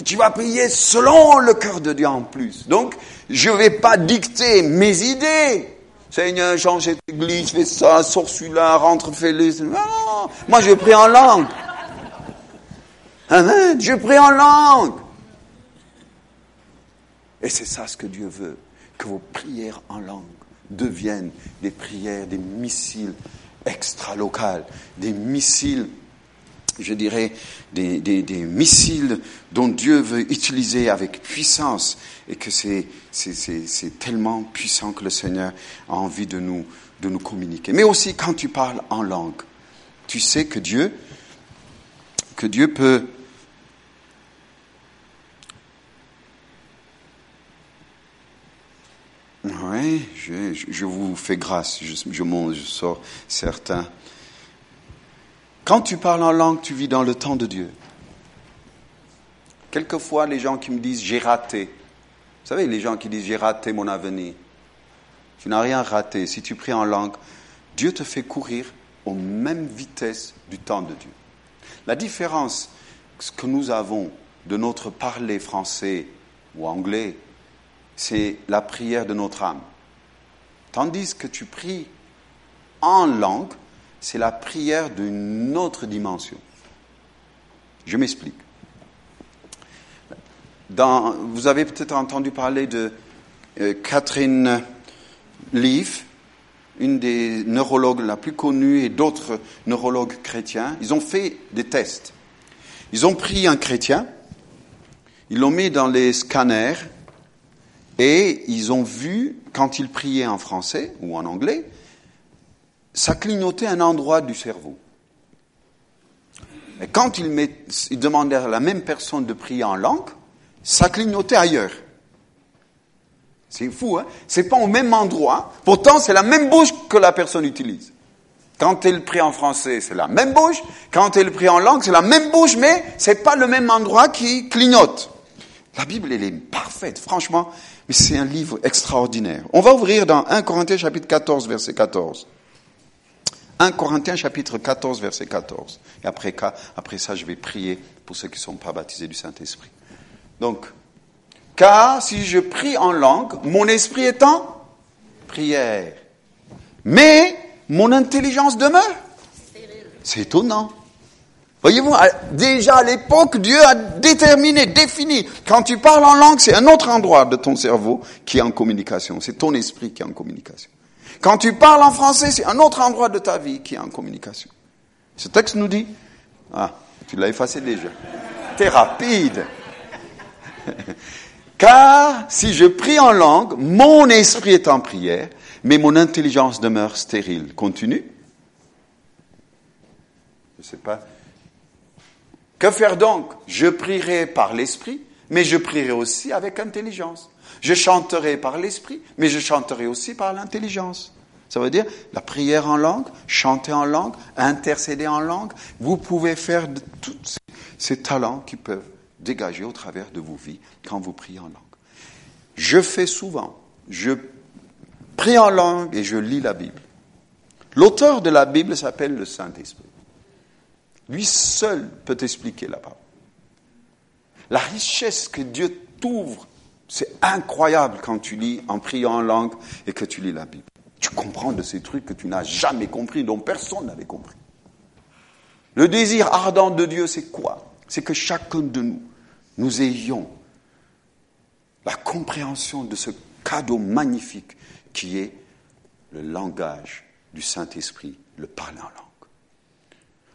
Tu vas prier selon le cœur de Dieu en plus. Donc, je ne vais pas dicter mes idées. Seigneur, change cette église, fais ça, sors celui-là, rentre, fais-le. Non, moi je prie en langue. Amen. Je prie en langue. Et c'est ça ce que Dieu veut, que vos prières en langue deviennent des prières, des missiles extra-locales, des missiles, je dirais, des, missiles dont Dieu veut utiliser avec puissance et que c'est tellement puissant que le Seigneur a envie de nous, de nous communiquer. Mais aussi quand tu parles en langue, tu sais que Dieu, que Dieu peut Oui, je, je, vous fais grâce, je, je, je sors certains. Quand tu parles en langue, tu vis dans le temps de Dieu. Quelquefois, les gens qui me disent j'ai raté. Vous savez, les gens qui disent j'ai raté mon avenir. Tu n'as rien raté. Si tu pries en langue, Dieu te fait courir aux mêmes vitesses du temps de Dieu. La différence que nous avons de notre parler français ou anglais c'est la prière de notre âme. Tandis que tu pries en langue, c'est la prière d'une autre dimension. Je m'explique. vous avez peut-être entendu parler de euh, Catherine Leaf, une des neurologues la plus connue et d'autres neurologues chrétiens. Ils ont fait des tests. Ils ont pris un chrétien, ils l'ont mis dans les scanners et ils ont vu, quand il priait en français ou en anglais, ça clignotait un endroit du cerveau. Et quand il, demandait à la même personne de prier en langue, ça clignotait ailleurs. C'est fou, hein C'est pas au même endroit. Pourtant, c'est la même bouche que la personne utilise. Quand elle prie en français, c'est la même bouche. Quand elle prie en langue, c'est la même bouche, mais c'est pas le même endroit qui clignote. La Bible, elle est parfaite. Franchement, mais c'est un livre extraordinaire. On va ouvrir dans 1 Corinthiens chapitre 14, verset 14. 1 Corinthiens chapitre 14, verset 14. Et après, après ça, je vais prier pour ceux qui ne sont pas baptisés du Saint-Esprit. Donc, car si je prie en langue, mon esprit est en prière. Mais mon intelligence demeure. C'est étonnant. Voyez-vous, déjà à l'époque, Dieu a déterminé, défini. Quand tu parles en langue, c'est un autre endroit de ton cerveau qui est en communication. C'est ton esprit qui est en communication. Quand tu parles en français, c'est un autre endroit de ta vie qui est en communication. Ce texte nous dit, ah, tu l'as effacé déjà. T'es rapide. <laughs> Car si je prie en langue, mon esprit est en prière, mais mon intelligence demeure stérile. Continue. Je ne sais pas. Que faire donc? Je prierai par l'esprit, mais je prierai aussi avec intelligence. Je chanterai par l'esprit, mais je chanterai aussi par l'intelligence. Ça veut dire la prière en langue, chanter en langue, intercéder en langue. Vous pouvez faire de tous ces talents qui peuvent dégager au travers de vos vies quand vous priez en langue. Je fais souvent, je prie en langue et je lis la Bible. L'auteur de la Bible s'appelle le Saint-Esprit. Lui seul peut expliquer la parole. La richesse que Dieu t'ouvre, c'est incroyable quand tu lis en priant en langue et que tu lis la Bible. Tu comprends de ces trucs que tu n'as jamais compris, dont personne n'avait compris. Le désir ardent de Dieu, c'est quoi? C'est que chacun de nous, nous ayons la compréhension de ce cadeau magnifique qui est le langage du Saint-Esprit, le parler en langue.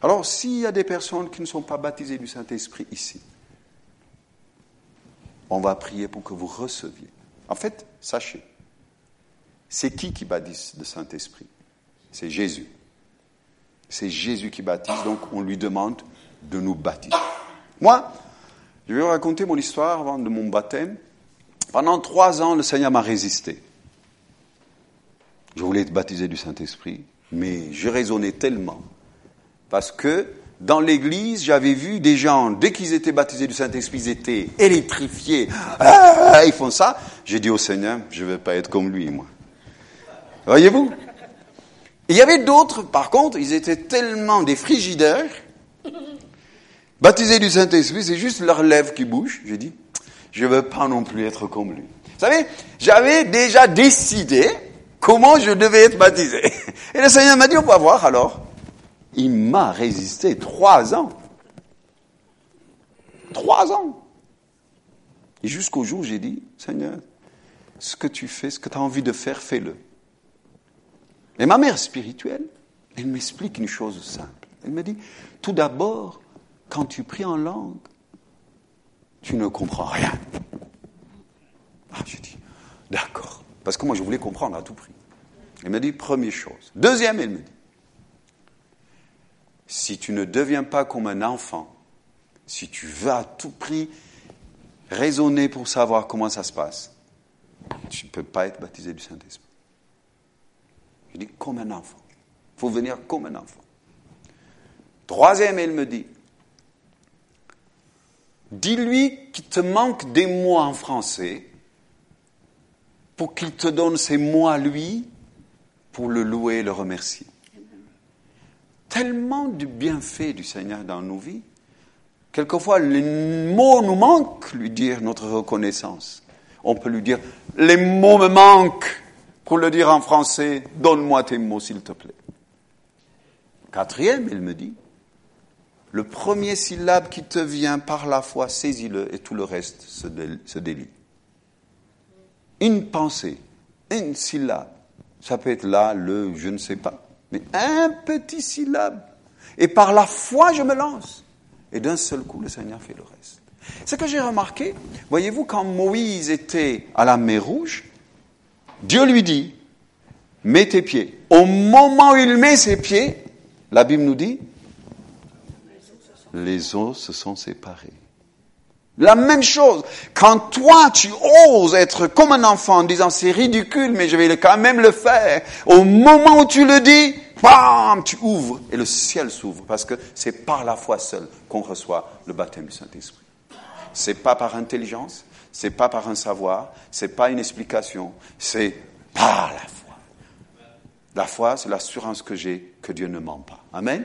Alors, s'il y a des personnes qui ne sont pas baptisées du Saint-Esprit ici, on va prier pour que vous receviez. En fait, sachez, c'est qui qui baptise le Saint-Esprit? C'est Jésus. C'est Jésus qui baptise, donc on lui demande de nous baptiser. Moi, je vais vous raconter mon histoire avant de mon baptême. Pendant trois ans, le Seigneur m'a résisté. Je voulais être baptisé du Saint-Esprit, mais je raisonnais tellement. Parce que dans l'église, j'avais vu des gens, dès qu'ils étaient baptisés du Saint-Esprit, ils étaient électrifiés. Ah, ils font ça. J'ai dit au Seigneur, je ne vais pas être comme lui, moi. Voyez-vous? Il y avait d'autres, par contre, ils étaient tellement des frigidaires, baptisés du Saint-Esprit, c'est juste leurs lèvres qui bougent. J'ai dit, je ne veux pas non plus être comme lui. Vous savez, j'avais déjà décidé comment je devais être baptisé. Et le Seigneur m'a dit, on va voir alors. Il m'a résisté trois ans. Trois ans. Et jusqu'au jour où j'ai dit, Seigneur, ce que tu fais, ce que tu as envie de faire, fais-le. Et ma mère spirituelle, elle m'explique une chose simple. Elle me dit, tout d'abord, quand tu pries en langue, tu ne comprends rien. Ah, j'ai dit, d'accord. Parce que moi, je voulais comprendre à tout prix. Elle me dit, première chose. Deuxième, elle me dit, si tu ne deviens pas comme un enfant, si tu veux à tout prix raisonner pour savoir comment ça se passe, tu ne peux pas être baptisé du Saint-Esprit. Je dis comme un enfant. Il faut venir comme un enfant. Troisième, elle me dit, dis-lui qu'il te manque des mots en français pour qu'il te donne ces mots à lui pour le louer et le remercier. Tellement du bienfait du Seigneur dans nos vies, quelquefois les mots nous manquent, lui dire notre reconnaissance. On peut lui dire, les mots me manquent. Pour le dire en français, donne-moi tes mots, s'il te plaît. Quatrième, il me dit, le premier syllabe qui te vient par la foi, saisis-le et tout le reste se, délie. Une pensée, une syllabe, ça peut être là, le, je ne sais pas, mais un petit syllabe. Et par la foi, je me lance. Et d'un seul coup, le Seigneur fait le reste. Ce que j'ai remarqué, voyez-vous, quand Moïse était à la mer Rouge, Dieu lui dit, mets tes pieds. Au moment où il met ses pieds, la Bible nous dit, les eaux se sont séparées. La même chose, quand toi tu oses être comme un enfant en disant c'est ridicule mais je vais quand même le faire, au moment où tu le dis, bam, tu ouvres et le ciel s'ouvre parce que c'est par la foi seule qu'on reçoit le baptême du Saint-Esprit. C'est pas par intelligence, c'est pas par un savoir, c'est pas une explication, c'est par la foi. La foi, c'est l'assurance que j'ai que Dieu ne ment pas. Amen.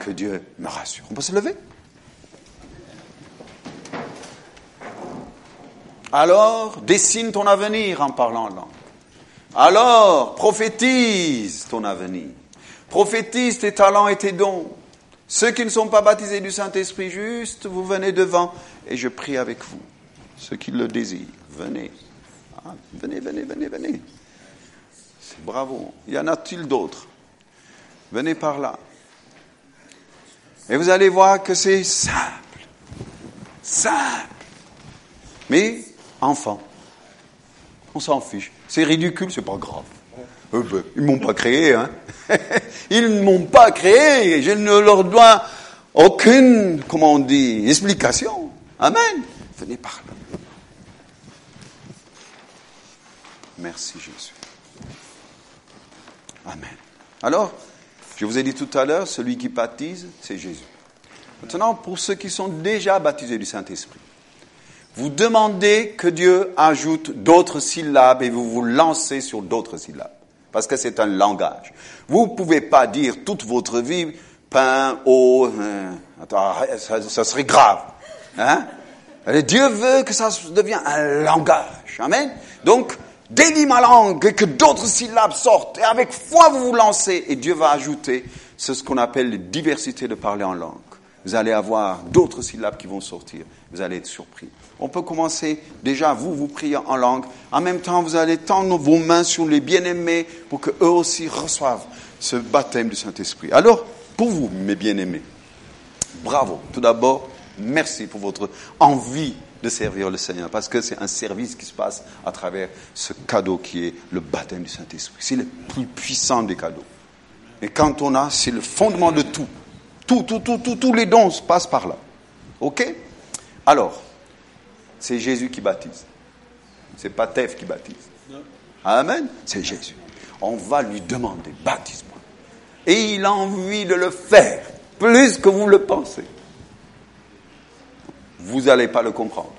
Que Dieu me rassure. On peut se lever? Alors, dessine ton avenir en parlant langue. Alors, prophétise ton avenir. Prophétise tes talents et tes dons. Ceux qui ne sont pas baptisés du Saint-Esprit, juste, vous venez devant et je prie avec vous ceux qui le désirent, venez. Ah, venez, venez, venez, venez. Bravo. Y en a-t-il d'autres? Venez par là. Et vous allez voir que c'est simple. Simple. Mais, enfant, on s'en fiche. C'est ridicule, c'est pas grave. Euh, ben, ils m'ont pas créé, hein. <laughs> ils ne m'ont pas créé. Je ne leur dois aucune, comment on dit, explication. Amen. Venez par là. Merci Jésus. Amen. Alors, je vous ai dit tout à l'heure, celui qui baptise, c'est Jésus. Maintenant, pour ceux qui sont déjà baptisés du Saint-Esprit, vous demandez que Dieu ajoute d'autres syllabes et vous vous lancez sur d'autres syllabes. Parce que c'est un langage. Vous ne pouvez pas dire toute votre vie pain, eau, euh, ça, serait grave. Hein? Dieu veut que ça devienne un langage. Amen. Donc, délie ma langue et que d'autres syllabes sortent. Et avec foi, vous vous lancez. Et Dieu va ajouter ce qu'on appelle la diversité de parler en langue. Vous allez avoir d'autres syllabes qui vont sortir. Vous allez être surpris. On peut commencer déjà, vous, vous priez en langue. En même temps, vous allez tendre vos mains sur les bien-aimés pour qu'eux aussi reçoivent ce baptême du Saint-Esprit. Alors, pour vous, mes bien-aimés, bravo. Tout d'abord, merci pour votre envie de servir le Seigneur, parce que c'est un service qui se passe à travers ce cadeau qui est le baptême du Saint-Esprit. C'est le plus puissant des cadeaux. Et quand on a, c'est le fondement de tout. Tout, tout, tout, tout, tous les dons se passent par là. OK? Alors, c'est Jésus qui baptise. C'est pas Tef qui baptise. Amen? C'est Jésus. On va lui demander, baptise-moi. Et il a envie de le faire, plus que vous le pensez vous n'allez pas le comprendre.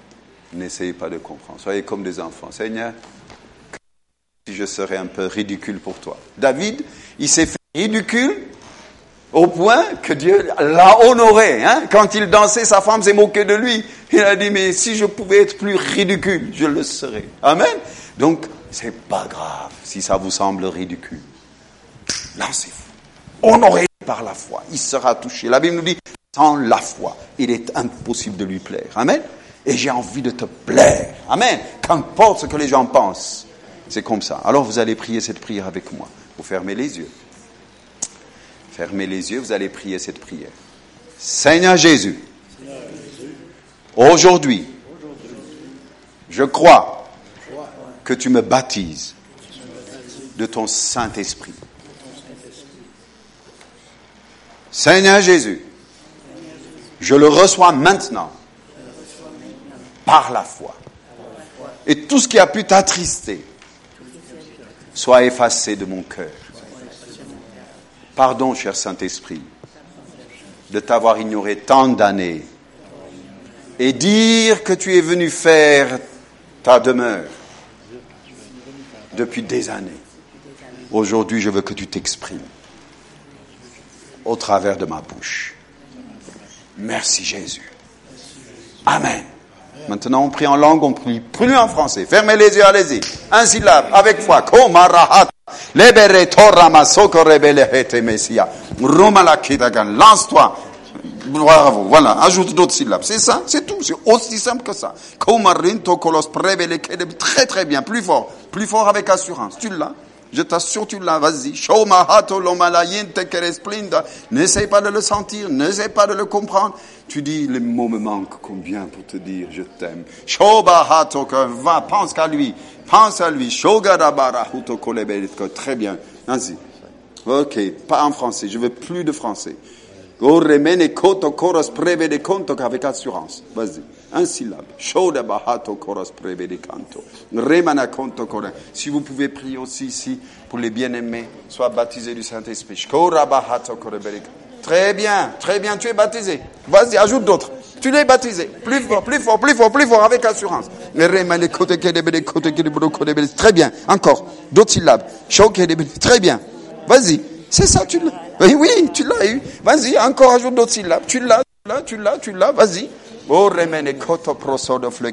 N'essayez pas de comprendre. Soyez comme des enfants. Seigneur, si je serais un peu ridicule pour toi. David, il s'est fait ridicule au point que Dieu l'a honoré. Hein. Quand il dansait, sa femme s'est moquée de lui. Il a dit, mais si je pouvais être plus ridicule, je le serais. Amen. Donc, c'est pas grave si ça vous semble ridicule. Lancez-vous. Honorez par la foi. Il sera touché. La Bible nous dit, sans la foi, il est impossible de lui plaire. Amen. Et j'ai envie de te plaire. Amen. Qu'importe ce que les gens pensent. C'est comme ça. Alors vous allez prier cette prière avec moi. Vous fermez les yeux. Fermez les yeux, vous allez prier cette prière. Seigneur Jésus, aujourd'hui, je crois que tu me baptises de ton Saint-Esprit. Seigneur Jésus, je le reçois maintenant par la foi. Et tout ce qui a pu t'attrister soit effacé de mon cœur. Pardon, cher Saint-Esprit, de t'avoir ignoré tant d'années et dire que tu es venu faire ta demeure depuis des années. Aujourd'hui, je veux que tu t'exprimes au travers de ma bouche. Merci Jésus. Amen. Maintenant, on prie en langue, on prie plus en français. Fermez les yeux, allez-y. Un syllabe, avec foi. Lance-toi. Bravo. Voilà. Ajoute d'autres syllabes. C'est ça. C'est tout. C'est aussi simple que ça. Très, très bien. Plus fort. Plus fort avec assurance. Tu l'as? Je t'assure, tu l'as, vas-y. N'essaye pas de le sentir, n'essaye pas de le comprendre. Tu dis, les mots me manquent combien pour te dire, je t'aime. Va, pense qu'à lui. Pense à lui. Très bien. Vas-y. Ok, pas en français, je veux plus de français. Avec assurance. Vas-y. Un syllabe. Si vous pouvez prier aussi ici pour les bien-aimés, soient baptisés du Saint-Esprit. Très bien, très bien, tu es baptisé. Vas-y, ajoute d'autres. Tu l'es baptisé. Plus fort, plus fort, plus fort, plus fort, avec assurance. Très bien, encore. D'autres syllabes. Très bien. Vas-y. C'est ça, tu l'as. Oui, oui, tu l'as eu. Vas-y, encore ajoute d'autres syllabes. Tu l'as, tu l'as, tu l'as, tu l'as, vas-y. Oh, remene koto proso de